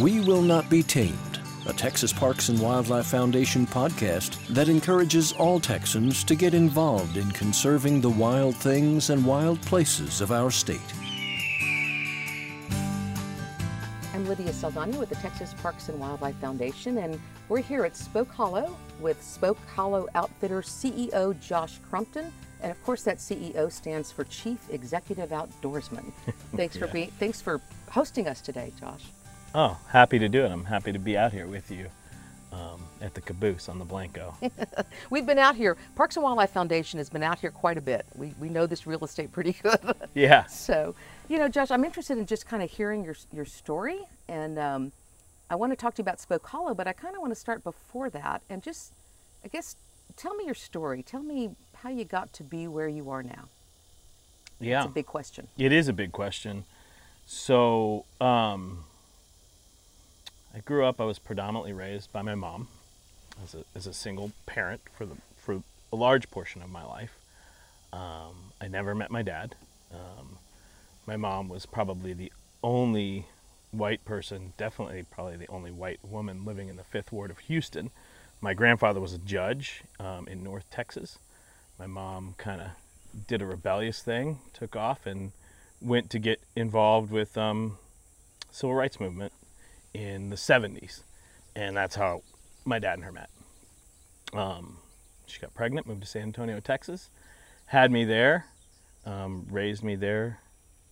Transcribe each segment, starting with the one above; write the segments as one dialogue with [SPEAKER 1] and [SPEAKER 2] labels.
[SPEAKER 1] We Will Not Be Tamed, a Texas Parks and Wildlife Foundation podcast that encourages all Texans to get involved in conserving the wild things and wild places of our state.
[SPEAKER 2] I'm Lydia Saldana with the Texas Parks and Wildlife Foundation, and we're here at Spoke Hollow with Spoke Hollow Outfitter CEO Josh Crumpton. And of course, that CEO stands for Chief Executive Outdoorsman. Thanks for being, thanks for hosting us today, Josh.
[SPEAKER 3] Oh, happy to do it. I'm happy to be out here with you um, at the caboose on the Blanco.
[SPEAKER 2] We've been out here. Parks and Wildlife Foundation has been out here quite a bit. We, we know this real estate pretty good.
[SPEAKER 3] yeah.
[SPEAKER 2] So, you know, Josh, I'm interested in just kind of hearing your your story, and um, I want to talk to you about Spoke Hollow, but I kind of want to start before that and just, I guess, tell me your story. Tell me how you got to be where you are now.
[SPEAKER 3] Yeah.
[SPEAKER 2] It's a big question.
[SPEAKER 3] It is a big question. So, um, I grew up. I was predominantly raised by my mom as a, as a single parent for the for a large portion of my life. Um, I never met my dad. Um, my mom was probably the only white person, definitely probably the only white woman living in the Fifth Ward of Houston. My grandfather was a judge um, in North Texas. My mom kind of did a rebellious thing, took off, and went to get involved with um, civil rights movement in the 70s, and that's how my dad and her met. Um, she got pregnant, moved to San Antonio, Texas, had me there, um, raised me there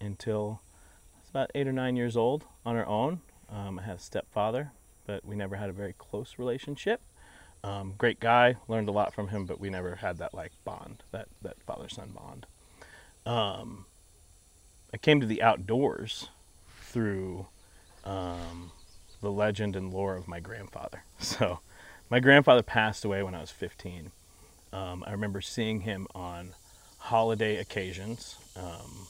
[SPEAKER 3] until I was about eight or nine years old on her own. Um, I had a stepfather, but we never had a very close relationship. Um, great guy, learned a lot from him, but we never had that like bond, that that father son bond. Um, I came to the outdoors through um, the legend and lore of my grandfather. So, my grandfather passed away when I was 15. Um, I remember seeing him on holiday occasions, um,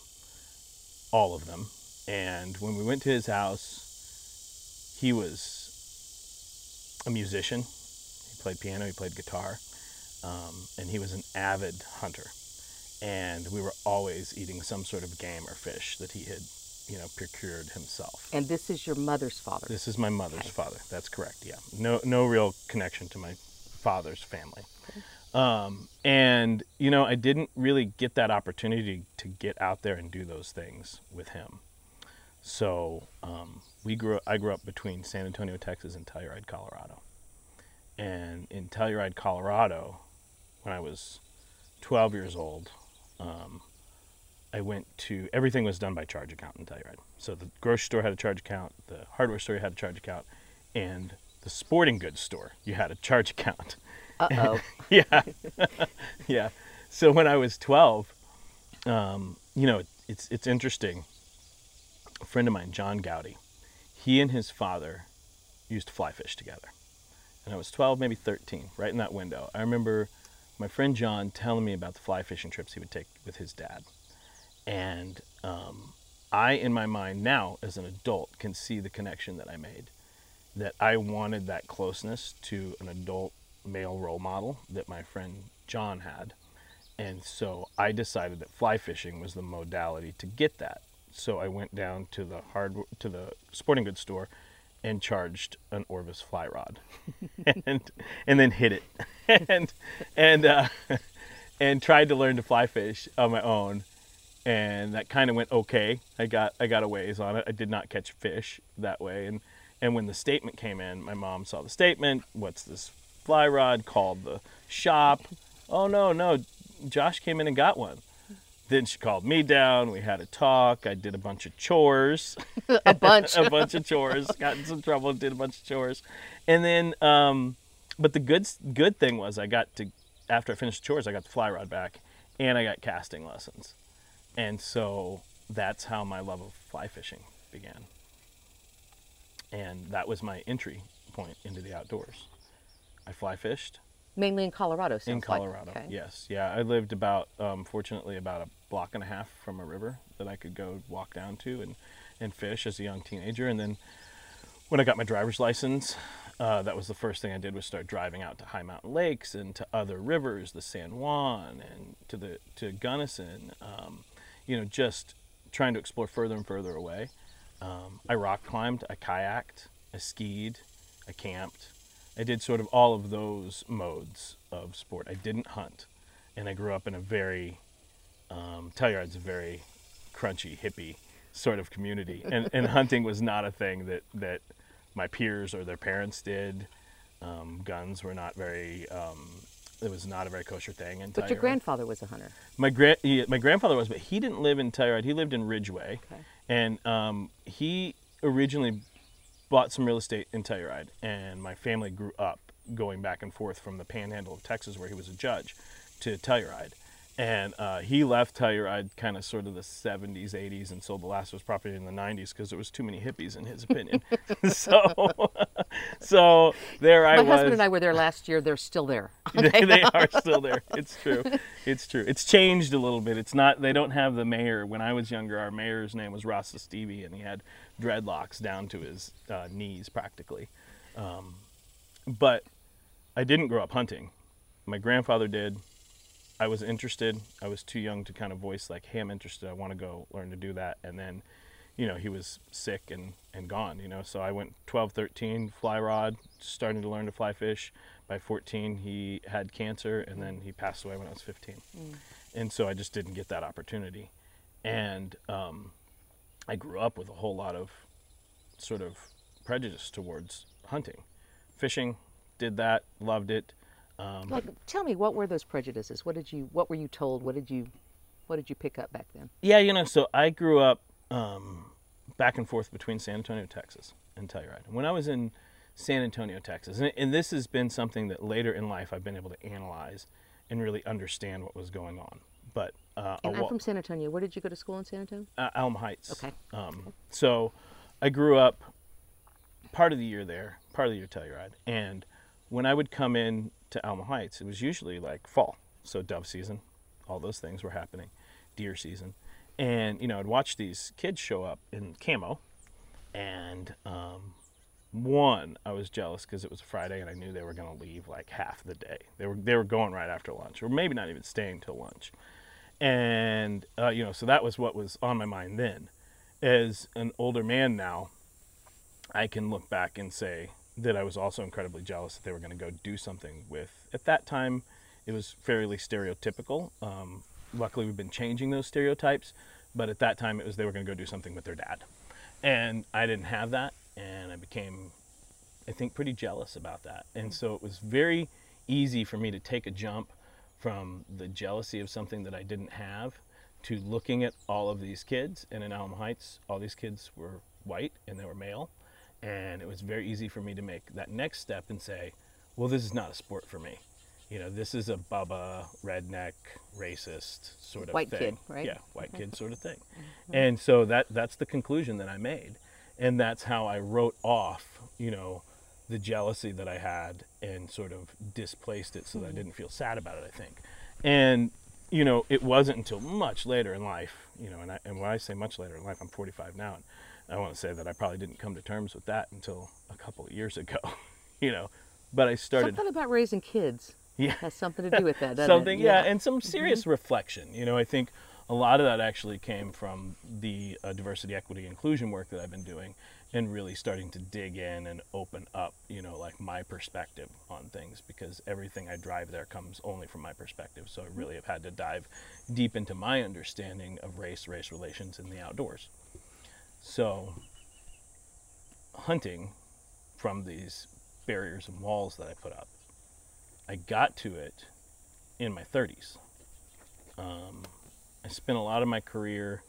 [SPEAKER 3] all of them. And when we went to his house, he was a musician. He played piano, he played guitar, um, and he was an avid hunter. And we were always eating some sort of game or fish that he had, you know, procured himself.
[SPEAKER 2] And this is your mother's father.
[SPEAKER 3] This is my mother's
[SPEAKER 2] Okay.
[SPEAKER 3] father. That's correct. Yeah. No, no real connection to my father's family. Um, and you know, I didn't really get that opportunity to get out there and do those things with him. So um, we grew. I grew up between San Antonio, Texas, and Telluride, Colorado. And in Telluride, Colorado, when I was 12 years old, um, I went to everything was done by charge account in Telluride. So the grocery store had a charge account, the hardware store had a charge account, and the sporting goods store you had a charge account.
[SPEAKER 2] Uh oh.
[SPEAKER 3] yeah, yeah. So when I was 12, um, you know, it's it's interesting. A friend of mine, John Gowdy, he and his father used to fly fish together, and I was 12, maybe 13, right in that window. I remember my friend John telling me about the fly fishing trips he would take with his dad, and um, I, in my mind now, as an adult, can see the connection that I made. That I wanted that closeness to an adult male role model that my friend John had. And so I decided that fly fishing was the modality to get that. So I went down to the hard to the sporting goods store and charged an Orvis fly rod, and and then hit it, and and uh, and tried to learn to fly fish on my own, and that kind of went okay. I got I got a ways on it. I did not catch fish that way, and and when the statement came in, my mom saw the statement. What's this fly rod? Called the shop. Oh no no, Josh came in and got one. Then she called me down. We had a talk. I did a bunch of chores.
[SPEAKER 2] a bunch.
[SPEAKER 3] a bunch of chores. Got in some trouble. Did a bunch of chores, and then, um, but the good good thing was I got to after I finished the chores, I got the fly rod back, and I got casting lessons, and so that's how my love of fly fishing began. And that was my entry point into the outdoors. I fly fished
[SPEAKER 2] Mainly in Colorado.
[SPEAKER 3] in
[SPEAKER 2] sounds like.
[SPEAKER 3] Colorado.
[SPEAKER 2] Okay.
[SPEAKER 3] Yes, yeah. I lived about, um, fortunately, about a block and a half from a river that I could go walk down to and, and fish as a young teenager. And then when I got my driver's license, uh, that was the first thing I did was start driving out to high mountain lakes and to other rivers, the San Juan and to the to Gunnison. Um, you know, just trying to explore further and further away. Um, I rock climbed, I kayaked, I skied, I camped. I did sort of all of those modes of sport. I didn't hunt, and I grew up in a very um, Telluride a very crunchy hippie sort of community, and, and hunting was not a thing that that my peers or their parents did. Um, guns were not very. Um, it was not a very kosher thing in
[SPEAKER 2] But your grandfather was a hunter.
[SPEAKER 3] My grand, he, my grandfather was, but he didn't live in Telluride. He lived in Ridgway,
[SPEAKER 2] Okay.
[SPEAKER 3] and um, he originally bought some real estate in Telluride. And my family grew up going back and forth from the Panhandle of Texas, where he was a judge, to Telluride. And uh, he left Telluride kind of sort of the 70s, 80s, and sold the last of his property in the 90s because there was too many hippies, in his opinion. so, so there I
[SPEAKER 2] My
[SPEAKER 3] was.
[SPEAKER 2] husband and I were there last year. They're still there.
[SPEAKER 3] they, they are still there. It's true. It's true. It's changed a little bit. It's not. They don't have the mayor. When I was younger, our mayor's name was Rasta Stevie, and he had dreadlocks down to his uh, knees practically. Um, but I didn't grow up hunting. My grandfather did. I was interested. I was too young to kind of voice like, "Hey, I'm interested. I want to go learn to do that." And then, you know, he was sick and and gone. You know, so I went 12, 13, fly rod, starting to learn to fly fish. By 14, he had cancer, and then he passed away when I was 15. And so I just didn't get that opportunity. And um, I grew up with a whole lot of sort of prejudice towards hunting, fishing. Did that, loved it. Um,
[SPEAKER 2] Like, tell me, what were those prejudices? What did you? What were you told? What did you? What did you pick up back then?
[SPEAKER 3] Yeah, you know, so I grew up um, back and forth between San Antonio, Texas, and Telluride. When I was in San Antonio, Texas, and, and this has been something that later in life I've been able to analyze and really understand what was going on. But uh,
[SPEAKER 2] And I'm from San Antonio. Where did you go to school in San Antonio?
[SPEAKER 3] uh, Alamo Heights.
[SPEAKER 2] Okay.
[SPEAKER 3] Um, so I grew up part of the year there, part of the year Telluride, and when I would come in to Alamo Heights, it was usually like fall, so dove season, all those things were happening, deer season, and you know I'd watch these kids show up in camo, and um, one I was jealous because it was Friday and I knew they were going to leave like half the day. They were they were going right after lunch, or maybe not even staying till lunch. And uh, you know so that was what was on my mind then. As an older man now i can look back and say that i was also incredibly jealous that they were going to go do something with at that time it was fairly stereotypical um, luckily we've been changing those stereotypes but at that time it was they were going to go do something with their dad and i didn't have that and i became I think pretty jealous about that. And so it was very easy for me to take a jump from the jealousy of something that I didn't have to looking at all of these kids. And in Alamo Heights, all these kids were white and they were male. And it was very easy for me to make that next step and say, well, this is not a sport for me. You know, this is a bubba, redneck, racist sort of
[SPEAKER 2] White
[SPEAKER 3] thing.
[SPEAKER 2] kid, right?
[SPEAKER 3] Yeah, white kid sort of thing. Mm-hmm. And so that that's the conclusion that I made. And that's how I wrote off, you know, the jealousy that I had and sort of displaced it so that I mm-hmm. didn't feel sad about it, I think. And, you know, it wasn't until much later in life, you know, and, I, and when I say much later in life, I'm 45 now, and I want to say that I probably didn't come to terms with that until a couple of years ago, you know. But I started.
[SPEAKER 2] Something about raising kids
[SPEAKER 3] Yeah.
[SPEAKER 2] has something to do with that,
[SPEAKER 3] something
[SPEAKER 2] it?
[SPEAKER 3] yeah. and some serious reflection you know i think a lot of that actually came from the uh, diversity equity inclusion work that i've been doing and really starting to dig in and open up you know like my perspective on things because everything i drive there comes only from my perspective so i really have had to dive deep into my understanding of race race relations in the outdoors so hunting from these barriers and walls that i put up I got to it in my 30s. Um, I spent a lot of my career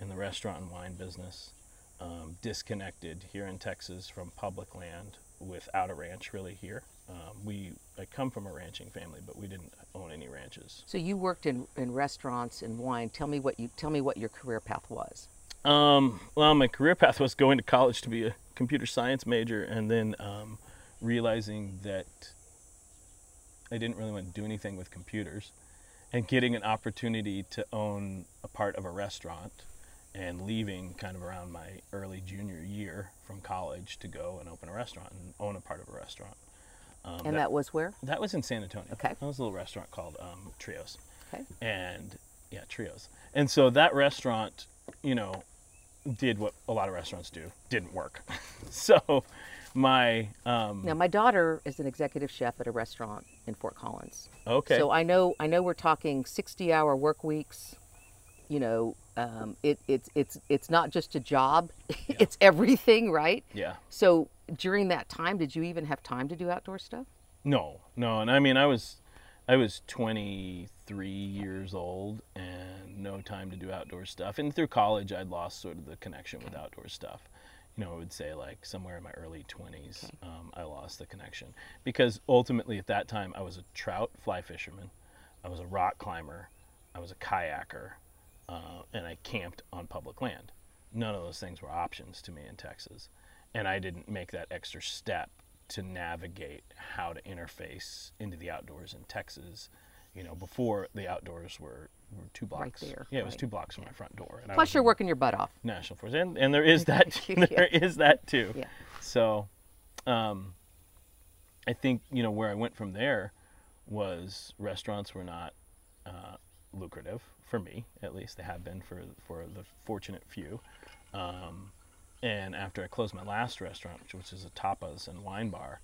[SPEAKER 3] in the restaurant and wine business, um, disconnected here in Texas from public land without a ranch really here. Um, we I come from a ranching family, but we didn't own any ranches.
[SPEAKER 2] So you worked in, in restaurants and wine. Tell me what you tell me what your career path was.
[SPEAKER 3] Um, well, my career path was going to college to be a computer science major, and then um, realizing that I didn't really want to do anything with computers, and getting an opportunity to own a part of a restaurant, and leaving kind of around my early junior year from college to go and open a restaurant and own a part of a restaurant. Um,
[SPEAKER 2] and that, was where?
[SPEAKER 3] that was in San Antonio.
[SPEAKER 2] Okay.
[SPEAKER 3] That was a little restaurant called um, Trios
[SPEAKER 2] Okay.
[SPEAKER 3] and yeah trios and so that restaurant you know did what a lot of restaurants do, didn't work. so my um,
[SPEAKER 2] Now, my daughter is an executive chef at a restaurant in Fort Collins.
[SPEAKER 3] okay,
[SPEAKER 2] So I know I know we're talking 60-hour work weeks. You know, um, it, it's it's it's not just a job; it's everything, right?
[SPEAKER 3] yeah,
[SPEAKER 2] So during that time, did you even have time to do outdoor stuff?
[SPEAKER 3] no, no, and I mean I was I was 23 years old and no time to do outdoor stuff, and through college I'd lost sort of the connection with outdoor stuff. You know, I would say like somewhere in my early 20s, um, I lost the connection because ultimately at that time I was a trout fly fisherman, I was a rock climber, I was a kayaker, uh, and I camped on public land. None of those things were options to me in Texas, and I didn't make that extra step to navigate how to interface into the outdoors in Texas. You know, before the outdoors were, were two blocks.
[SPEAKER 2] there,
[SPEAKER 3] Yeah, it was
[SPEAKER 2] right.
[SPEAKER 3] two blocks from my front door. And
[SPEAKER 2] Plus,
[SPEAKER 3] was
[SPEAKER 2] you're working your butt off.
[SPEAKER 3] National Forest, and, and there is that.
[SPEAKER 2] Yeah.
[SPEAKER 3] there is that too.
[SPEAKER 2] Yeah.
[SPEAKER 3] So, um, I think you know where I went from there was restaurants were not uh, lucrative for me, at least they have been for for the fortunate few. Um, and after I closed my last restaurant, which, which is a tapas and wine bar,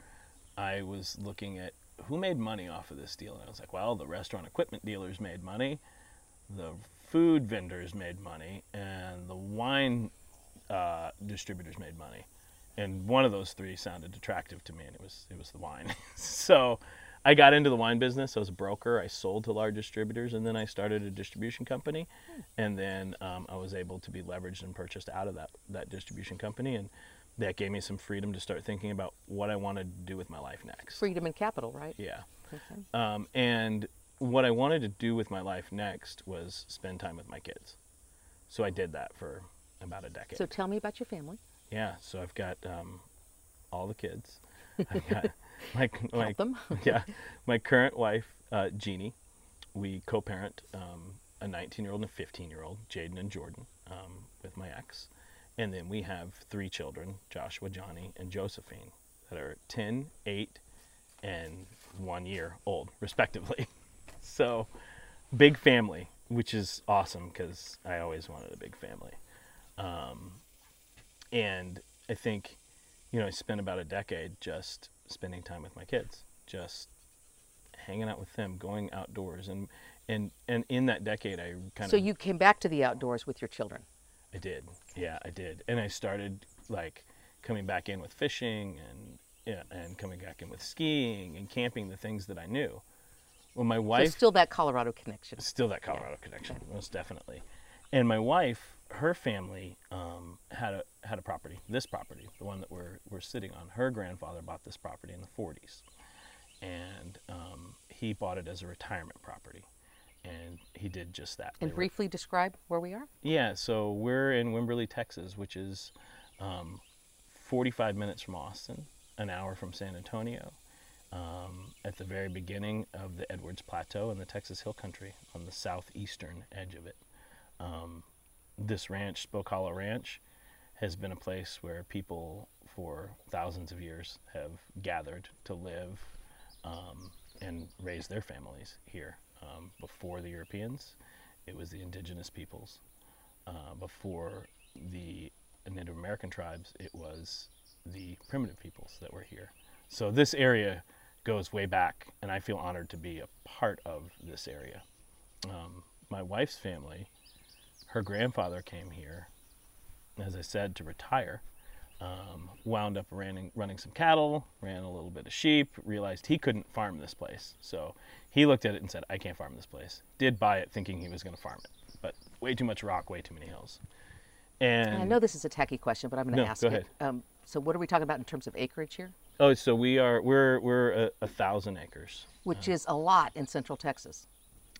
[SPEAKER 3] I was looking at who made money off of this deal, and I was like, well, the restaurant equipment dealers made money, the food vendors made money, and the wine uh, distributors made money. And one of those three sounded attractive to me, and it was it was the wine. so I got into the wine business. I was a broker. I sold to large distributors, and then I started a distribution company. And then um, I was able to be leveraged and purchased out of that that distribution company, and that gave me some freedom to start thinking about what I wanted to do with my life next.
[SPEAKER 2] Freedom and capital, right?
[SPEAKER 3] Yeah.
[SPEAKER 2] Okay.
[SPEAKER 3] Um, and what I wanted to do with my life next was spend time with my kids. So I did that for about a decade.
[SPEAKER 2] So tell me about your family.
[SPEAKER 3] yeah. So I've got um, all the kids. I've got my, my
[SPEAKER 2] them.
[SPEAKER 3] yeah, my current wife, uh, Jeannie. We co-parent um, a 19-year-old and a 15-year-old, Jaden and Jordan, um, with my ex, and then we have three children: Joshua, Johnny, and Josephine, that are 10, 8, and one year old, respectively. so, big family, which is awesome because I always wanted a big family. Um, and I think, you know, I spent about a decade just spending time with my kids, just hanging out with them, going outdoors, and and and in that decade, I kind
[SPEAKER 2] So
[SPEAKER 3] of So
[SPEAKER 2] you came back to the outdoors with your children.
[SPEAKER 3] I did, yeah, I did, and I started like coming back in with fishing and yeah, and coming back in with skiing and camping, the things that I knew. Well, my
[SPEAKER 2] So
[SPEAKER 3] wife
[SPEAKER 2] still that Colorado connection.
[SPEAKER 3] Still that Colorado connection, most definitely. And my wife, her family um, had a had a property. This property, the one that we're we're sitting on. Her grandfather bought this property in the 40s, and um, he bought it as a retirement property, and he did just that.
[SPEAKER 2] And
[SPEAKER 3] They were-
[SPEAKER 2] briefly describe where we are.
[SPEAKER 3] yeah, so we're in Wimberley, Texas, which is um, 45 minutes from Austin, an hour from San Antonio, um, at the very beginning of the Edwards Plateau in the Texas Hill Country on the southeastern edge of it. Um, this ranch, Spoke Hollow Ranch, has been a place where people for thousands of years have gathered to live um, and raise their families here. Um, before the Europeans, it was the indigenous peoples. Uh, before the Native American tribes, it was the primitive peoples that were here. So this area goes way back, and I feel honored to be a part of this area. Um, my wife's family, her grandfather came here, as I said, to retire. Um, wound up running, running some cattle, ran a little bit of sheep, realized he couldn't farm this place. So he looked at it and said, I can't farm this place. Did buy it thinking he was going to farm it, but way too much rock, way too many hills. And,
[SPEAKER 2] And I know this is a tacky question, but I'm going to
[SPEAKER 3] No,
[SPEAKER 2] ask
[SPEAKER 3] go
[SPEAKER 2] it. Um, so what are we talking about in terms of acreage here?
[SPEAKER 3] oh, so we are we're we're a, a thousand acres.
[SPEAKER 2] Which is a lot in Central Texas.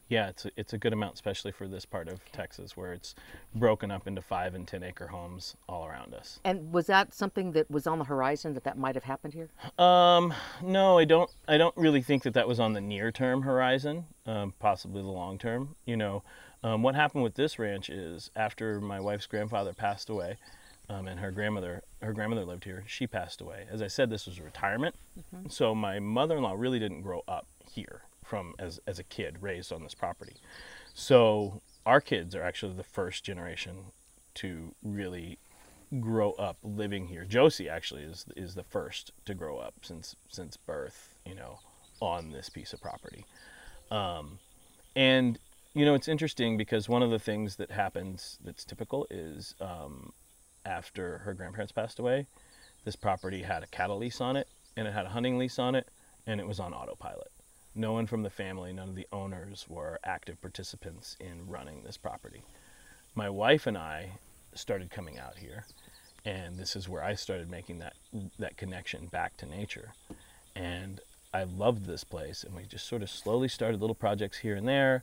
[SPEAKER 3] Yeah, it's a, it's a good amount, especially for this part of Texas where it's broken up into five and ten acre homes all around us.
[SPEAKER 2] And was that something that was on the horizon that that might have happened here?
[SPEAKER 3] Um, no, I don't. I don't really think that that was on the near term horizon. Um, possibly the long term. You know, um, what happened with this ranch is after my wife's grandfather passed away, um, and her grandmother, her grandmother lived here. She passed away. As I said, this was retirement. So my mother-in-law really didn't grow up here from as as a kid raised on this property. So our kids are actually the first generation to really grow up living here. Josie actually is is the first to grow up since since birth, you know, on this piece of property. Um, and you know, it's interesting because one of the things that happens that's typical is um, after her grandparents passed away, this property had a cattle lease on it, and it had a hunting lease on it, and it was on autopilot. No one from the family, none of the owners were active participants in running this property. My wife and I started coming out here, and this is where I started making that that connection back to nature. And I loved this place, and we just sort of slowly started little projects here and there,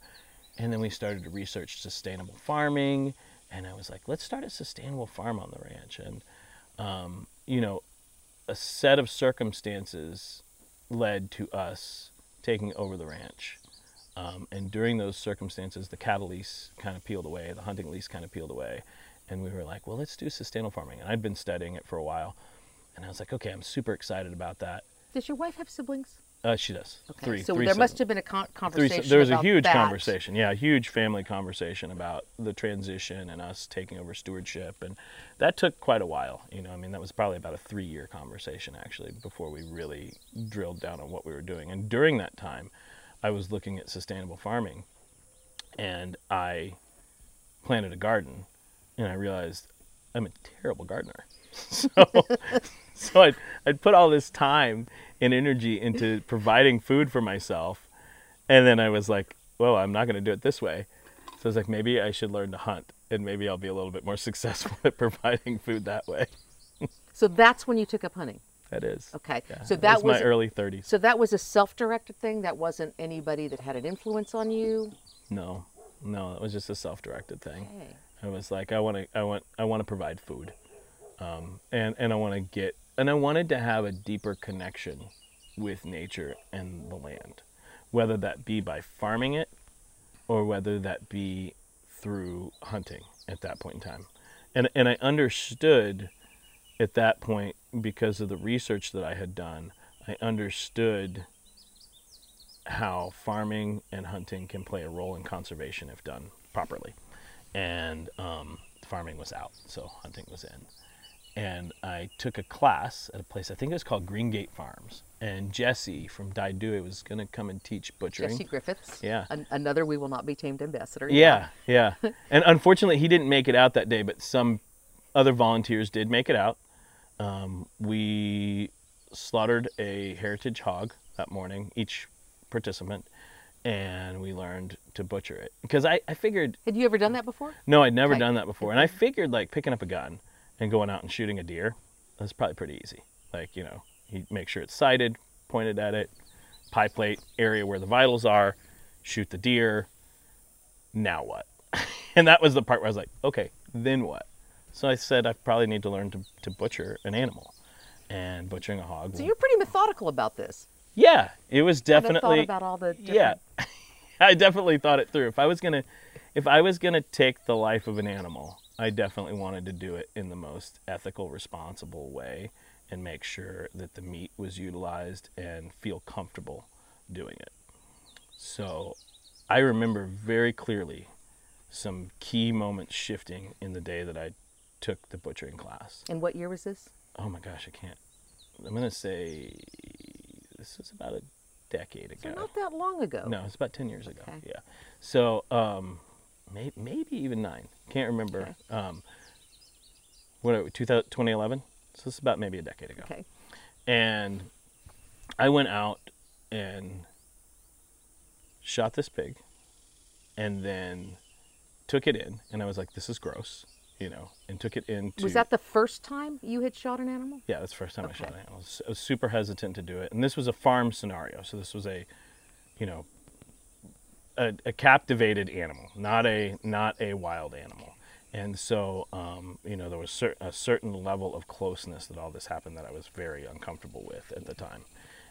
[SPEAKER 3] and then we started to research sustainable farming. And I was like, let's start a sustainable farm on the ranch. And um, you know, a set of circumstances led to us taking over the ranch. Um, and during those circumstances, the cattle lease kind of peeled away, the hunting lease kind of peeled away. And we were like, well, let's do sustainable farming. And I'd been studying it for a while. And I was like, okay, I'm super excited about that.
[SPEAKER 2] Does your wife have siblings?
[SPEAKER 3] Uh, she does.
[SPEAKER 2] Okay.
[SPEAKER 3] Three.
[SPEAKER 2] so
[SPEAKER 3] three
[SPEAKER 2] there must have been a con- conversation.
[SPEAKER 3] si- there was a huge
[SPEAKER 2] that.
[SPEAKER 3] conversation. Yeah, a huge family conversation about the transition and us taking over stewardship. And that took quite a while. You know, I mean, that was probably about a three year conversation actually before we really drilled down on what we were doing. And during that time, I was looking at sustainable farming and I planted a garden and I realized I'm a terrible gardener. so so I'd, I'd put all this time and energy into providing food for myself. And then I was like, well, I'm not going to do it this way. So I was like, maybe I should learn to hunt and maybe I'll be a little bit more successful at providing food that way.
[SPEAKER 2] So that's when you took up hunting.
[SPEAKER 3] That is.
[SPEAKER 2] Okay.
[SPEAKER 3] Yeah,
[SPEAKER 2] So
[SPEAKER 3] that was my
[SPEAKER 2] was
[SPEAKER 3] early 30s.
[SPEAKER 2] So that was a self-directed thing. That wasn't anybody that had an influence on you.
[SPEAKER 3] No, no, it was just a self-directed thing.
[SPEAKER 2] Okay.
[SPEAKER 3] I was like, I want to, I want, I want to provide food, um, and and I want to get, and I wanted to have a deeper connection with nature and the land, whether that be by farming it, or whether that be through hunting at that point in time, and and I understood at that point because of the research that I had done, I understood how farming and hunting can play a role in conservation if done properly. And um, farming was out, so hunting was in. And I took a class at a place, I think it was called Greengate Farms. And Jesse from Dai Due was going to come and teach butchering.
[SPEAKER 2] Jesse Griffiths.
[SPEAKER 3] Yeah.
[SPEAKER 2] An- another we will not be tamed ambassador.
[SPEAKER 3] Yeah, yeah. and unfortunately, he didn't make it out that day, but some other volunteers did make it out. Um, we slaughtered a heritage hog that morning, each participant, and we learned to butcher it. Because I, I figured,
[SPEAKER 2] Had you ever done that before?
[SPEAKER 3] no, I'd never
[SPEAKER 2] Okay.
[SPEAKER 3] done that before. And I figured, like, picking up a gun and going out and shooting a deer, that's probably pretty easy. Like, you know, you make sure it's sighted, pointed at it, pie plate area where the vitals are, shoot the deer. Now what? and that was the part where I was like, okay, then what? So I said I probably need to learn to, to butcher an animal. And butchering a hog.
[SPEAKER 2] So you're pretty methodical about this.
[SPEAKER 3] yeah, it was definitely
[SPEAKER 2] thought about all the different...
[SPEAKER 3] yeah i definitely thought it through if i was gonna if i was gonna take the life of an animal i definitely wanted to do it in the most ethical responsible way and make sure that the meat was utilized and feel comfortable doing it so i remember very clearly some key moments shifting in the day that i took the butchering class
[SPEAKER 2] And what year was this?
[SPEAKER 3] oh my gosh i can't i'm gonna say this was about a decade ago
[SPEAKER 2] So not that long ago.
[SPEAKER 3] no, it's about 10 years ago.
[SPEAKER 2] Okay.
[SPEAKER 3] Yeah. So, um, may, maybe even nine. Can't remember.
[SPEAKER 2] Okay.
[SPEAKER 3] Um, what, are we, 2000 2011? So it's about maybe a decade ago.
[SPEAKER 2] Okay.
[SPEAKER 3] And I went out and shot this pig and then took it in. And I was like, this is gross, you know, and took it into.
[SPEAKER 2] Was that the first time you had shot an animal?
[SPEAKER 3] Yeah, that's the first time I shot an animal. I was, I was super hesitant to do it, and this was a farm scenario. So this was a, you know, a, a captivated animal, not a not a wild animal. And so, um, you know, there was cer- a certain level of closeness that all this happened that I was very uncomfortable with at the time.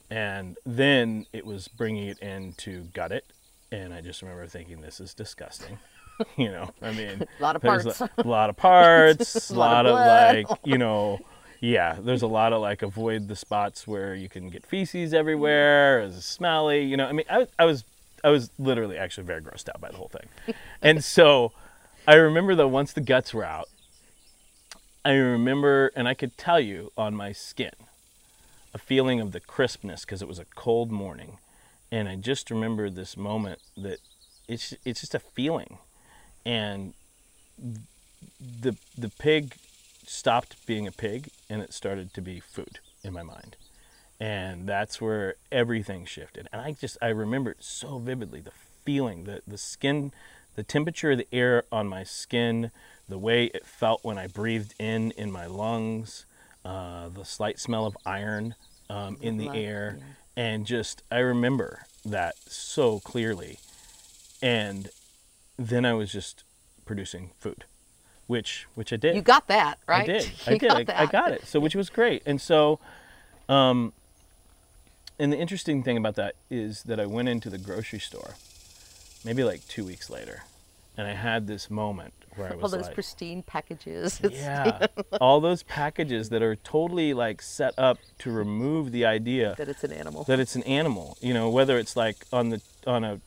[SPEAKER 3] And then it was bringing it in to gut it, and I just remember thinking, "This is disgusting." you know, I mean,
[SPEAKER 2] A lot of parts.
[SPEAKER 3] A, lot of parts, a
[SPEAKER 2] A lot
[SPEAKER 3] lot,
[SPEAKER 2] of
[SPEAKER 3] of, like, you know, yeah, there's a lot of like avoid the spots where you can get feces everywhere, it's smelly, you know. I mean, I, I was I was literally actually very grossed out by the whole thing. and so I remember though once the guts were out I remember, and I could tell you on my skin, a feeling of the crispness because it was a cold morning, and I just remember this moment that it's it's just a feeling, and the the pig stopped being a pig and it started to be food in my mind and that's where everything shifted and i just i remember it so vividly the feeling the the skin the temperature of the air on my skin the way it felt when i breathed in in my lungs uh, the slight smell of iron um, in the air and just i remember that so clearly and then i was just producing food which which i did
[SPEAKER 2] You got that, right?
[SPEAKER 3] I did. I did.
[SPEAKER 2] got
[SPEAKER 3] I, I got it. So which was great. And so, um, and the interesting thing about that is that I went into the grocery store, maybe like two weeks later, and I had this moment where I was All
[SPEAKER 2] those
[SPEAKER 3] like,
[SPEAKER 2] pristine packages.
[SPEAKER 3] Yeah, all those packages that are totally like set up to remove the idea
[SPEAKER 2] That it's an animal.
[SPEAKER 3] that it's an animal. You know, whether it's like on the on a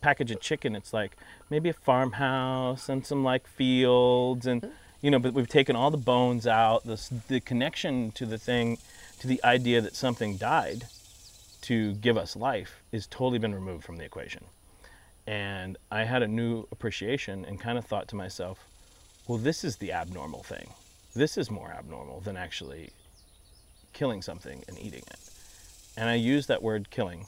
[SPEAKER 3] package of chicken, it's like maybe a farmhouse and some like fields and mm-hmm. you know, but we've taken all the bones out. The the connection to the thing, to the idea that something died to give us life, is totally been removed from the equation. And I had a new appreciation and kind of thought to myself, well, this is the abnormal thing. This is more abnormal than actually killing something and eating it. And I use that word killing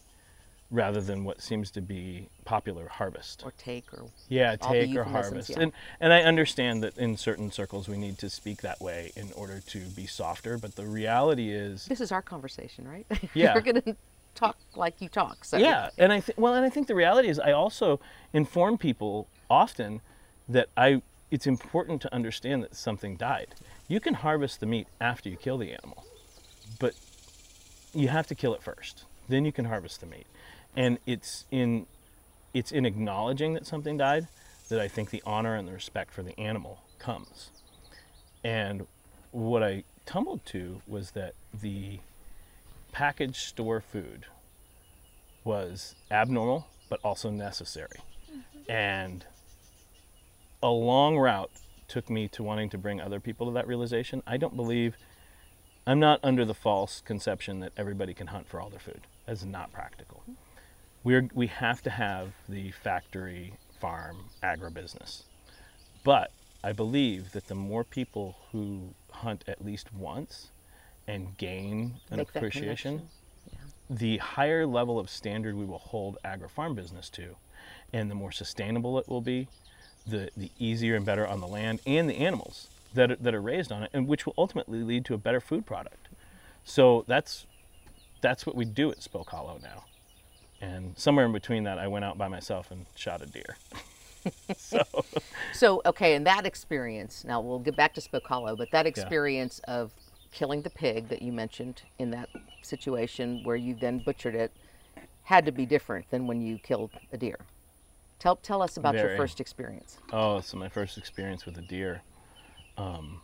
[SPEAKER 3] rather than what seems to be popular harvest.
[SPEAKER 2] or take or
[SPEAKER 3] Yeah, take or harvest.
[SPEAKER 2] yeah.
[SPEAKER 3] And and I understand that in certain circles we need to speak that way in order to be softer, but the reality is
[SPEAKER 2] this is our conversation, right?
[SPEAKER 3] Yeah.
[SPEAKER 2] We're gonna talk like you talk. So
[SPEAKER 3] Yeah, and I think well, and I think the reality is I also inform people often that I it's important to understand that something died. You can harvest the meat after you kill the animal, but you have to kill it first. Then you can harvest the meat, and it's in it's in acknowledging that something died that I think the honor and the respect for the animal comes. And what I tumbled to was that the packaged store food was abnormal but also necessary. Mm-hmm. And a long route took me to wanting to bring other people to that realization. I don't believe I'm not under the false conception that everybody can hunt for all their food. That's not practical. Mm-hmm. We're we have to have the factory farm agribusiness. But I believe that the more people who hunt at least once and gain an
[SPEAKER 2] Make
[SPEAKER 3] appreciation,
[SPEAKER 2] connection.
[SPEAKER 3] the higher level of standard we will hold agri-farm business to, and the more sustainable it will be, the, the easier and better on the land and the animals that are, that are raised on it, and which will ultimately lead to a better food product. So that's that's what we do at Spoke Hollow now. And somewhere in between that, I went out by myself and shot a deer. so
[SPEAKER 2] So okay, and that experience. Now we'll get back to Spoke Hollow, but that experience of killing the pig that you mentioned in that situation where you then butchered it had to be different than when you killed a deer. Tell tell us about your first experience.
[SPEAKER 3] Oh, so my first experience with a deer. Um,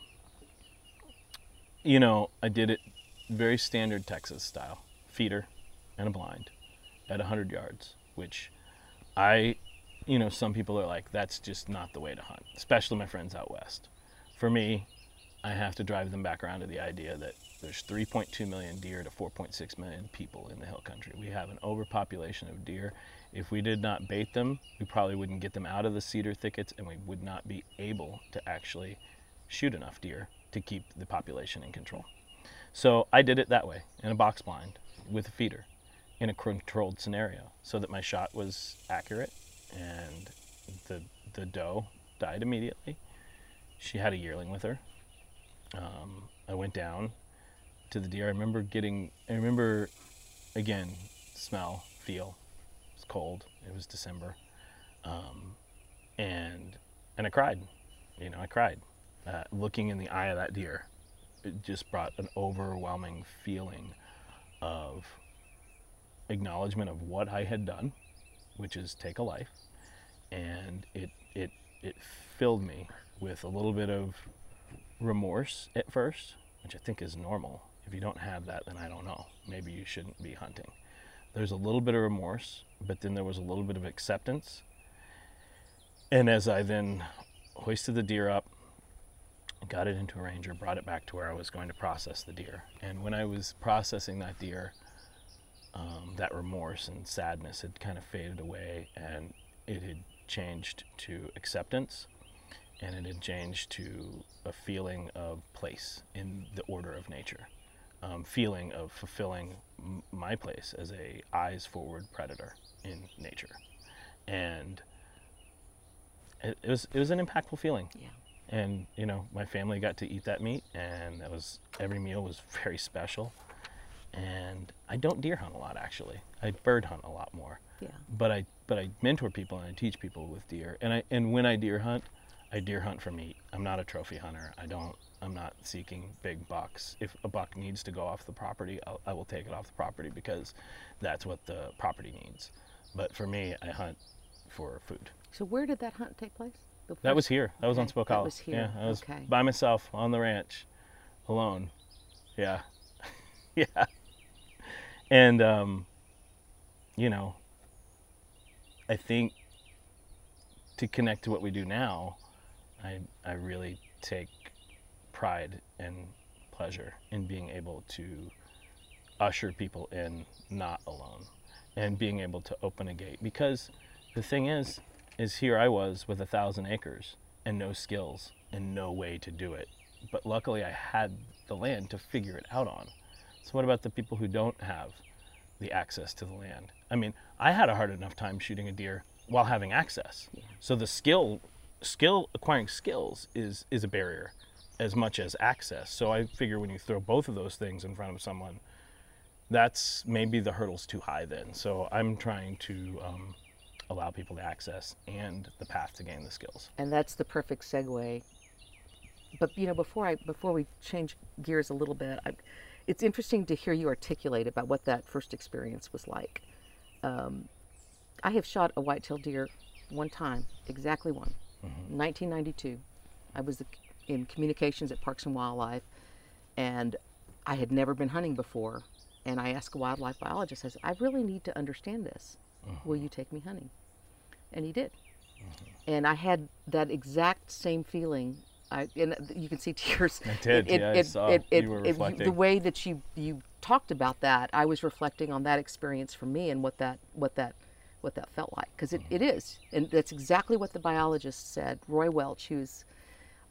[SPEAKER 3] you know, I did it very standard Texas style feeder and a blind at 100 yards, which I, you know, some people are like, that's just not the way to hunt, especially my friends out west. For me, I have to drive them back around to the idea that there's 3.2 million deer to 4.6 million people in the hill country. We have an overpopulation of deer. If we did not bait them, we probably wouldn't get them out of the cedar thickets and we would not be able to actually shoot enough deer to keep the population in control. So I did it that way in a box blind with a feeder in a controlled scenario so that my shot was accurate and the, the doe died immediately. She had a yearling with her. Um, I went down to the deer. I remember getting, I remember again, smell, feel. It was cold. It was December. Um, and, and I cried. You know, I cried. Uh, looking in the eye of that deer, it just brought an overwhelming feeling of acknowledgement of what I had done, which is take a life, and it it it filled me with a little bit of remorse at first, which I think is normal. If you don't have that, then I don't know. Maybe you shouldn't be hunting. There's a little bit of remorse, but then there was a little bit of acceptance. And as I then hoisted the deer up, got it into a ranger, brought it back to where I was going to process the deer. And when I was processing that deer, um, that remorse and sadness had kind of faded away and it had changed to acceptance and it had changed to a feeling of place in the order of nature um, feeling of fulfilling m- my place as a eyes forward predator in nature. And it, it was it was an impactful feeling.
[SPEAKER 2] Yeah.
[SPEAKER 3] and you know my family got to eat that meat and that was every meal was very special. And i don't deer hunt a lot actually. I bird hunt a lot more.
[SPEAKER 2] Yeah.
[SPEAKER 3] but i but i mentor people and i teach people with deer. And i and when i deer hunt i deer hunt for meat i'm not a trophy hunter i don't i'm not seeking big bucks if a buck needs to go off the property I'll, i will take it off the property because that's what the property needs but for me i hunt for food
[SPEAKER 2] So where did that hunt take place?
[SPEAKER 3] That was here. That was on Spoke
[SPEAKER 2] that was here.
[SPEAKER 3] Yeah, I was
[SPEAKER 2] Okay.
[SPEAKER 3] by myself on the ranch, alone. Yeah, yeah. And um, you know, I think to connect to what we do now, I I really take pride and pleasure in being able to usher people in not alone and being able to open a gate because the thing is is here I was with a thousand acres and no skills and no way to do it. But luckily I had the land to figure it out on. So what about the people who don't have the access to the land? I mean, I had a hard enough time shooting a deer while having access. So the skill skill acquiring skills is is a barrier as much as access. So I figure when you throw both of those things in front of someone, that's maybe the hurdle's too high then. So I'm trying to um, allow people to access and the path to gain the skills.
[SPEAKER 2] and that's the perfect segue. But you know, before I before we change gears a little bit, I, it's interesting to hear you articulate about what that first experience was like. Um, I have shot a white-tailed deer one time, exactly one, Mm-hmm. 1992. I was the, in communications at Parks and Wildlife, and I had never been hunting before. And I asked a wildlife biologist, I said, I really need to understand this. Mm-hmm. Will you take me hunting? And he did mm-hmm. and I had that exact same feeling. I, and you can see tears.
[SPEAKER 3] I did, yeah, I saw you were reflecting.
[SPEAKER 2] the way that you you talked about that, I was reflecting on that experience for me and what that what that what that felt like because it, it is, and that's exactly what the biologist said. Roy Welch, who's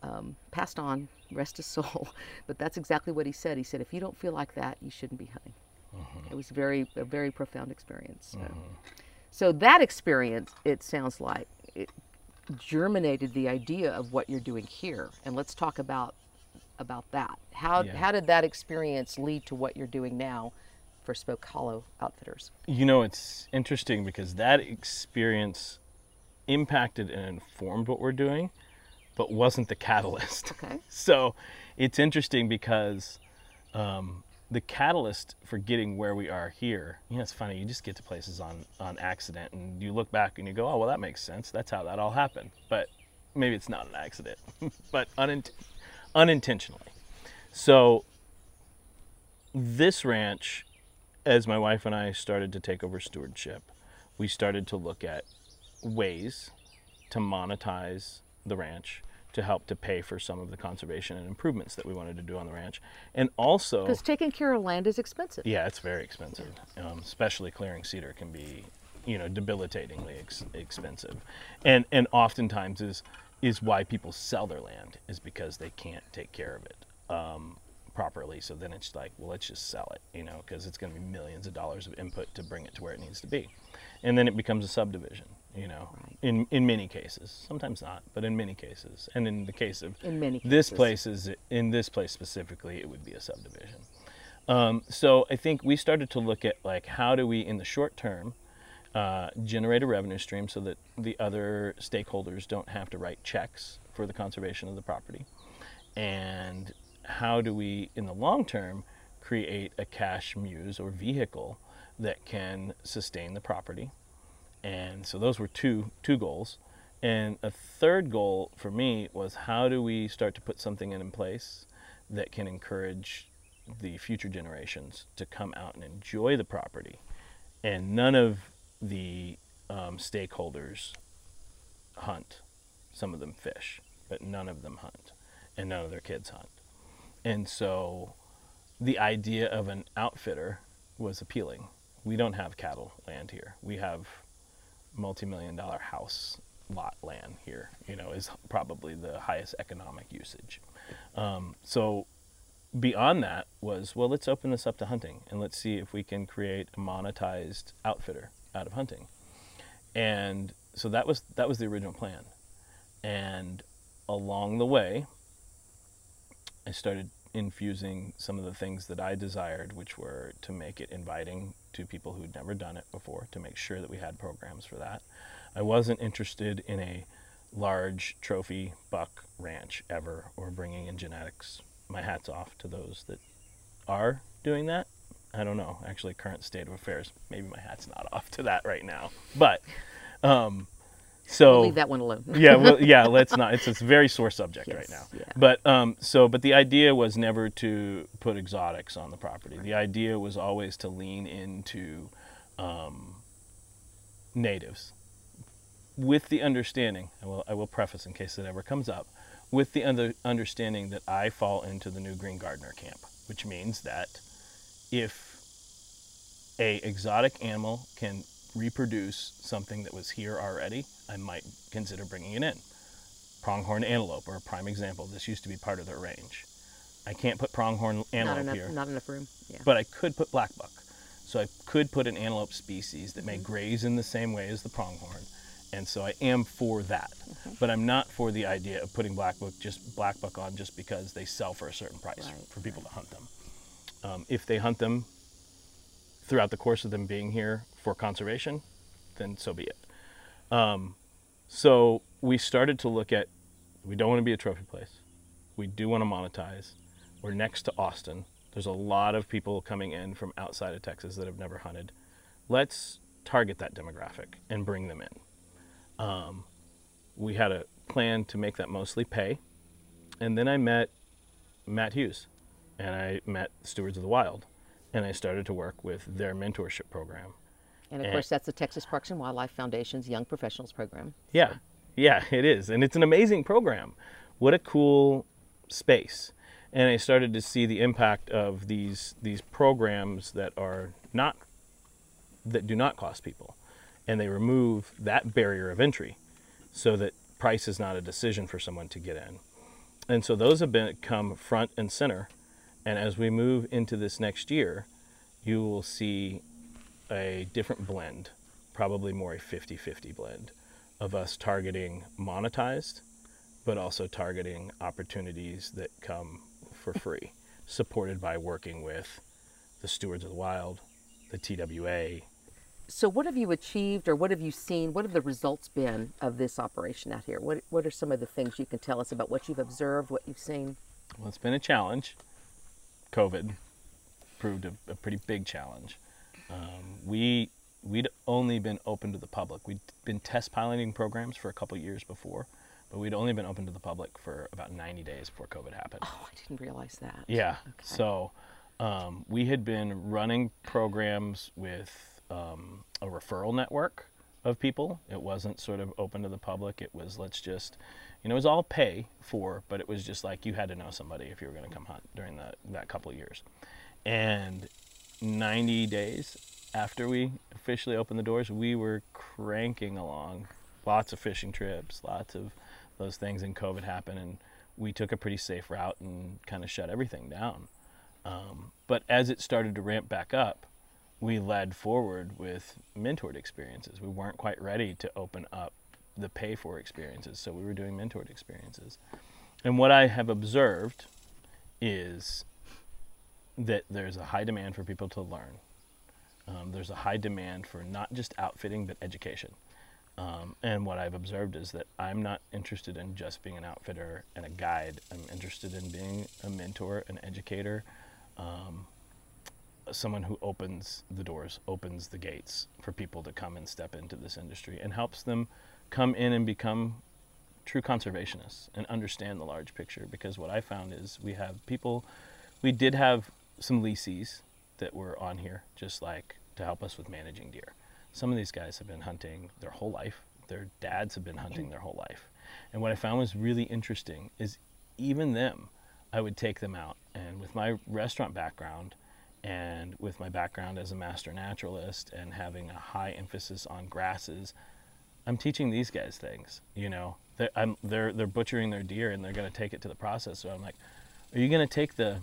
[SPEAKER 2] um, passed on, rest his soul, but that's exactly what he said. He said, if you don't feel like that, you shouldn't be hunting.
[SPEAKER 3] Mm-hmm.
[SPEAKER 2] It was very a very profound experience. So. So that experience, it sounds like, it germinated the idea of what you're doing here, and let's talk about about that. How
[SPEAKER 3] Yeah.
[SPEAKER 2] how did that experience lead to what you're doing now for Spoke Hollow Outfitters?
[SPEAKER 3] You know, it's interesting because that experience impacted and informed what we're doing, but wasn't the catalyst.
[SPEAKER 2] Okay.
[SPEAKER 3] so it's interesting because um, the catalyst for getting where we are here, you know, it's funny, you just get to places on, on accident and you look back and you go, oh, well, that makes sense. That's how that all happened. But maybe it's not an accident, but unint- unintentionally. So this ranch, as my wife and I started to take over stewardship, we started to look at ways to monetize the ranch to help to pay for some of the conservation and improvements that we wanted to do on the ranch. And also,
[SPEAKER 2] Because taking care of land is expensive.
[SPEAKER 3] yeah, it's very expensive. Um, especially clearing cedar can be, you know, debilitatingly ex- expensive, and and oftentimes is is why people sell their land is because they can't take care of it um, properly. So then it's like, well, let's just sell it, you know, because it's going to be millions of dollars of input to bring it to where it needs to be, and then it becomes a subdivision, you know, in in many cases, sometimes not, but in many cases, and in the case of
[SPEAKER 2] In many
[SPEAKER 3] this
[SPEAKER 2] cases.
[SPEAKER 3] place is in this place specifically, it would be a subdivision. Um, so I think we started to look at like how do we, in the short term, uh, generate a revenue stream so that the other stakeholders don't have to write checks for the conservation of the property, and how do we, in the long term, create a cash muse or vehicle that can sustain the property. And so those were two two goals. And a third goal for me was how do we start to put something in place that can encourage the future generations to come out and enjoy the property, and none of the um, stakeholders hunt. Some of them fish, but none of them hunt. and none of their kids hunt. And so the idea of an outfitter was appealing. We don't have cattle land here. We have multi-million dollar house lot land here, you know, is probably the highest economic usage. Um, so beyond that was, well, let's open this up to hunting and let's see if we can create a monetized outfitter out of hunting. And so that was that was the original plan. And along the way, I started infusing some of the things that I desired, which were to make it inviting to people who'd never done it before, to make sure that we had programs for that. I wasn't interested in a large trophy buck ranch ever or bringing in genetics. My hat's off to those that are doing that. I don't know, actually, current state of affairs. Maybe my hat's not off to that right now. But, um, so
[SPEAKER 2] We'll leave that one alone.
[SPEAKER 3] yeah, well, yeah. Let's not. It's a very sore subject right now.
[SPEAKER 2] yeah.
[SPEAKER 3] But um, so, but the idea was never to put exotics on the property. The idea was always to lean into um, natives, with the understanding. I will. I will preface in case it ever comes up, with the under, understanding that I fall into the new Green Gardener camp, which means that if a exotic animal can reproduce something that was here already, I might consider bringing it in. Pronghorn antelope are a prime example. This used to be part of their range. I can't put pronghorn
[SPEAKER 2] Not
[SPEAKER 3] antelope
[SPEAKER 2] enough,
[SPEAKER 3] here,
[SPEAKER 2] not enough room. Yeah.
[SPEAKER 3] but I could put black buck. So I could put an antelope species that
[SPEAKER 2] Mm-hmm.
[SPEAKER 3] may graze in the same way as the pronghorn. And so I am for that.
[SPEAKER 2] Mm-hmm.
[SPEAKER 3] But I'm not for the idea of putting black buck just black buck on just because they sell for a certain price
[SPEAKER 2] Right,
[SPEAKER 3] for people to hunt them. Um, if they hunt them throughout the course of them being here for conservation, then so be it. Um, so we started to look at we don't want to be a trophy place. We do want to monetize. We're next to Austin. There's a lot of people coming in from outside of Texas that have never hunted. Let's target that demographic and bring them in. Um, we had a plan to make that mostly pay. And then I met Matt Hughes and I met Stewards of the Wild and I started to work with their mentorship program.
[SPEAKER 2] And of
[SPEAKER 3] and-
[SPEAKER 2] course, that's the Texas Parks and Wildlife Foundation's Young Professionals Program.
[SPEAKER 3] Yeah, yeah, it is, and it's an amazing program. What a cool space! And I started to see the impact of these these programs that are not that do not cost people, and they remove that barrier of entry, so that price is not a decision for someone to get in. And so those have been come front and center. And as we move into this next year, you will see a different blend, probably more a 50 50 blend of us targeting monetized, but also targeting opportunities that come for free, supported by working with the Stewards of the Wild, the TWA.
[SPEAKER 2] So, what have you achieved, or what have you seen? What have the results been of this operation out here? What What are some of the things you can tell us about what you've observed, what you've seen?
[SPEAKER 3] Well, it's been a challenge. COVID proved a, a pretty big challenge. Um, we we'd only been open to the public. We'd been test piloting programs for a couple years before, but we'd only been open to the public for about 90 days before COVID happened.
[SPEAKER 2] Oh, I didn't realize that.
[SPEAKER 3] Yeah. Okay. So um, we had been running programs with um, a referral network of people. It wasn't sort of open to the public. It was let's just, you know, it was all pay for, but it was just like you had to know somebody if you were going to come hunt during that that couple years. And 90 days after we officially opened the doors, we were cranking along. Lots of fishing trips, lots of those things, and COVID happened, and we took a pretty safe route and kind of shut everything down. Um, but as it started to ramp back up, we led forward with mentored experiences. We weren't quite ready to open up the pay for experiences, so we were doing mentored experiences. And what I have observed is that there's a high demand for people to learn. Um, there's a high demand for not just outfitting, but education. Um, and what I've observed is that I'm not interested in just being an outfitter and a guide. I'm interested in being a mentor, an educator, um, someone who opens the doors, opens the gates for people to come and step into this industry and helps them come in and become true conservationists and understand the large picture. Because what I found is we have people, we did have some leases that were on here, just like to help us with managing deer. Some of these guys have been hunting their whole life. Their dads have been hunting their whole life. And what I found was really interesting is even them, I would take them out. And with my restaurant background and with my background as a master naturalist and having a high emphasis on grasses, I'm teaching these guys things. You know, they're, they're, they're butchering their deer and they're going to take it to the process. So I'm like, are you going to take the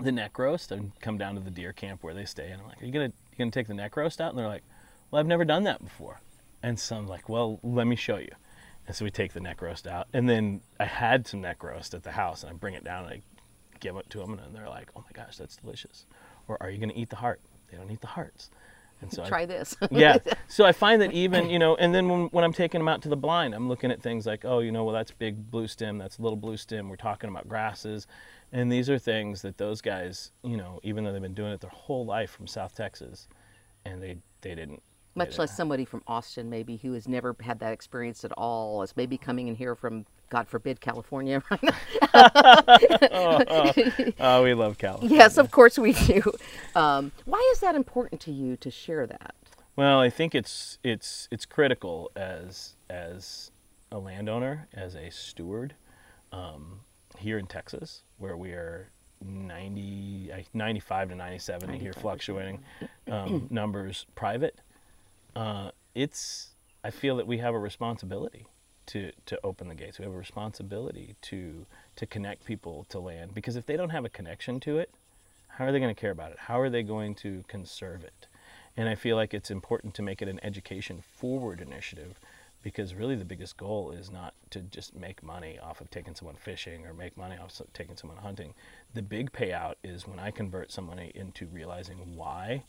[SPEAKER 3] the neck roast and come down to the deer camp where they stay? And I'm like, are you going to you gonna take the neck roast out? And they're like, well, I've never done that before. And so I'm like, well, let me show you. And so we take the neck roast out, and then I had some neck roast at the house, and I bring it down and I give it to them, and they're like, "Oh my gosh, that's delicious." Or, "Are you going to eat the heart?" They don't eat the hearts.
[SPEAKER 2] And so try I, this.
[SPEAKER 3] yeah. So I find that even you know, and then when, when I'm taking them out to the blind, I'm looking at things like, oh, you know, well that's big blue stem, that's little blue stem. We're talking about grasses, and these are things that those guys, you know, even though they've been doing it their whole life from South Texas, and they they didn't
[SPEAKER 2] much less somebody from Austin, maybe, who has never had that experience at all, is maybe coming in here from, God forbid, California.
[SPEAKER 3] oh, oh, oh, we love California.
[SPEAKER 2] Yes, of course we do. Um, why is that important to you to share that?
[SPEAKER 3] Well, I think it's it's it's critical as as a landowner, as a steward um, here in Texas, where we are 90, 95 to 97 here fluctuating um, numbers private uh, it's I feel that we have a responsibility to to open the gates. We have a responsibility to to connect people to land because if they don't have a connection to it, how are they going to care about it? How are they going to conserve it? And I feel like it's important to make it an education forward initiative because really the biggest goal is not to just make money off of taking someone fishing or make money off of taking someone hunting. The big payout is when I convert somebody into realizing why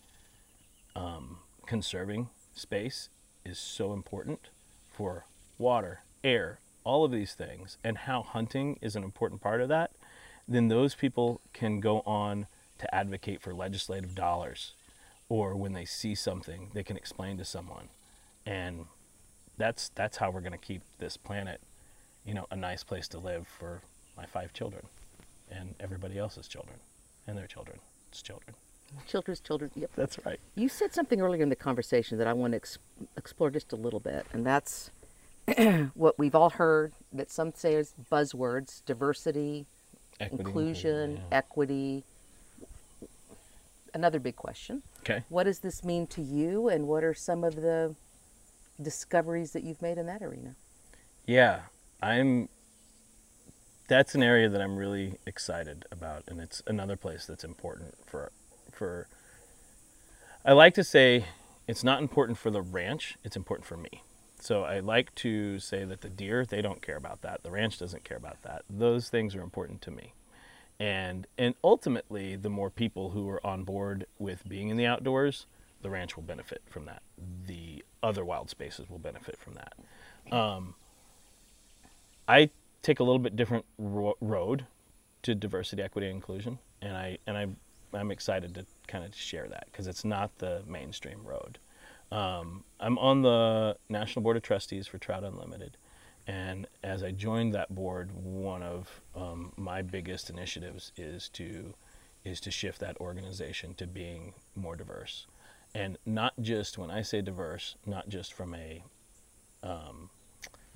[SPEAKER 3] um, conserving space is so important for water, air, all of these things, and how hunting is an important part of that, then those people can go on to advocate for legislative dollars. Or when they see something, they can explain to someone. And that's that's how we're going to keep this planet, you know, a nice place to live for my five children and everybody else's children and their children's children.
[SPEAKER 2] Children's children. Yep.
[SPEAKER 3] That's right.
[SPEAKER 2] You said something earlier in the conversation that I want to ex- explore just a little bit, and that's what we've all heard that some say is buzzwords: diversity, equity, mm-hmm, inclusion, yeah. equity. Another big question.
[SPEAKER 3] Okay.
[SPEAKER 2] What does this mean to you, and what are some of the discoveries that you've made in that arena?
[SPEAKER 3] Yeah, I'm that's an area that I'm really excited about, and it's another place that's important for for I like to say it's not important for the ranch, it's important for me. So I like to say that the deer, they don't care about that. The ranch doesn't care about that. Those things are important to me. And and ultimately, the more people who are on board with being in the outdoors, the ranch will benefit from that. The other wild spaces will benefit from that. Um, I take a little bit different ro- road to diversity, equity, and inclusion, and I and I I'm excited to kind of share that because it's not the mainstream road. Um, I'm on the National Board of Trustees for Trout Unlimited, and as I joined that board, one of um, my biggest initiatives is to is to shift that organization to being more diverse, and not just when I say diverse, not just from a um,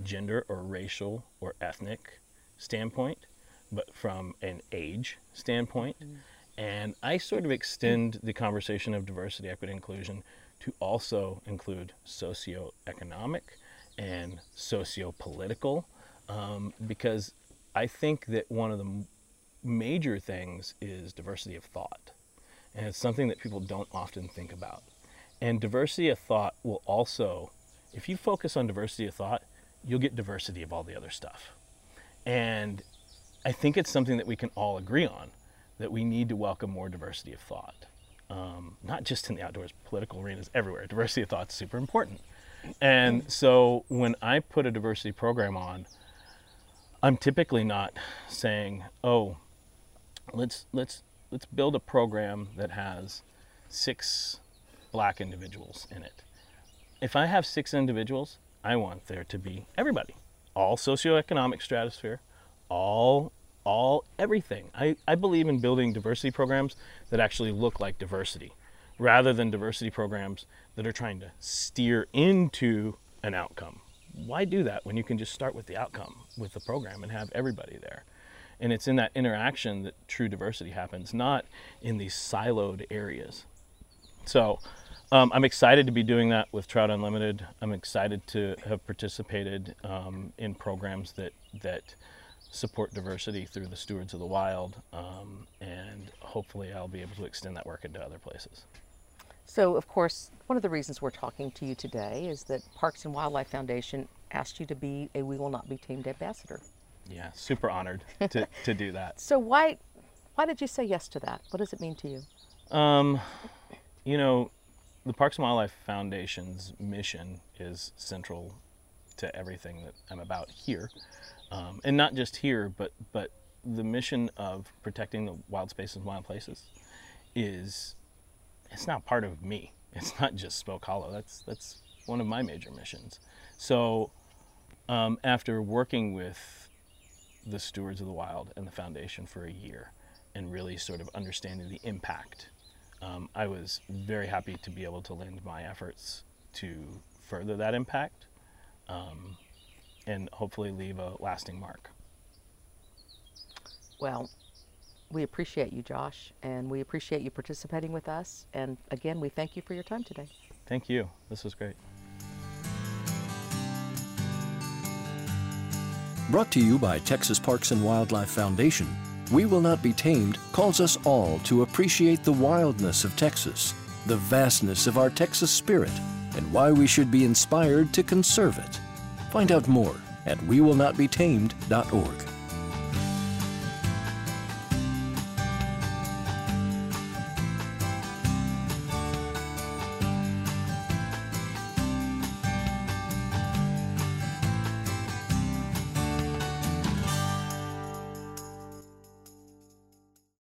[SPEAKER 3] gender or racial or ethnic standpoint, but from an age standpoint. Mm-hmm and I sort of extend the conversation of diversity, equity, inclusion to also include socioeconomic and socio-political, um, because I think that one of the major things is diversity of thought, and it's something that people don't often think about. And diversity of thought will also, if you focus on diversity of thought, you'll get diversity of all the other stuff. And I think it's something that we can all agree on that we need to welcome more diversity of thought, um, not just in the outdoors, political arenas, everywhere. Diversity of thought is super important. And so when I put a diversity program on, I'm typically not saying, "Oh, let's let's let's build a program that has six black individuals in it." If I have six individuals, I want there to be everybody, all socioeconomic stratosphere, all all everything. I, I believe in building diversity programs that actually look like diversity rather than diversity programs that are trying to steer into an outcome. Why do that when you can just start with the outcome with the program and have everybody there? And it's in that interaction that true diversity happens, not in these siloed areas. So um, I'm excited to be doing that with Trout Unlimited. I'm excited to have participated um, in programs that that support diversity through the Stewards of the Wild, um, and hopefully I'll be able to extend that work into other places.
[SPEAKER 2] So, of course, one of the reasons we're talking to you today is that Parks and Wildlife Foundation asked you to be a We Will Not Be Tamed ambassador.
[SPEAKER 3] Yeah, super honored to, to do that.
[SPEAKER 2] So, why why did you say yes to that? What does it mean to you?
[SPEAKER 3] Um, you know, the Parks and Wildlife Foundation's mission is central to everything that I'm about here, um, and not just here, but but the mission of protecting the wild spaces and wild places is it's not part of me. It's not just Spoke Hollow. That's that's one of my major missions. So um, after working with the stewards of the wild and the foundation for a year and really sort of understanding the impact um, I was very happy to be able to lend my efforts to further that impact um, and hopefully leave a lasting mark.
[SPEAKER 2] Well, we appreciate you, Josh, and we appreciate you participating with us. And again, we thank you for your time today.
[SPEAKER 3] Thank you. This was great.
[SPEAKER 1] Brought to you by Texas Parks and Wildlife Foundation. We Will Not Be Tamed calls us all to appreciate the wildness of Texas, the vastness of our Texas spirit, and why we should be inspired to conserve it. Find out more at wewillnotbetamed.org.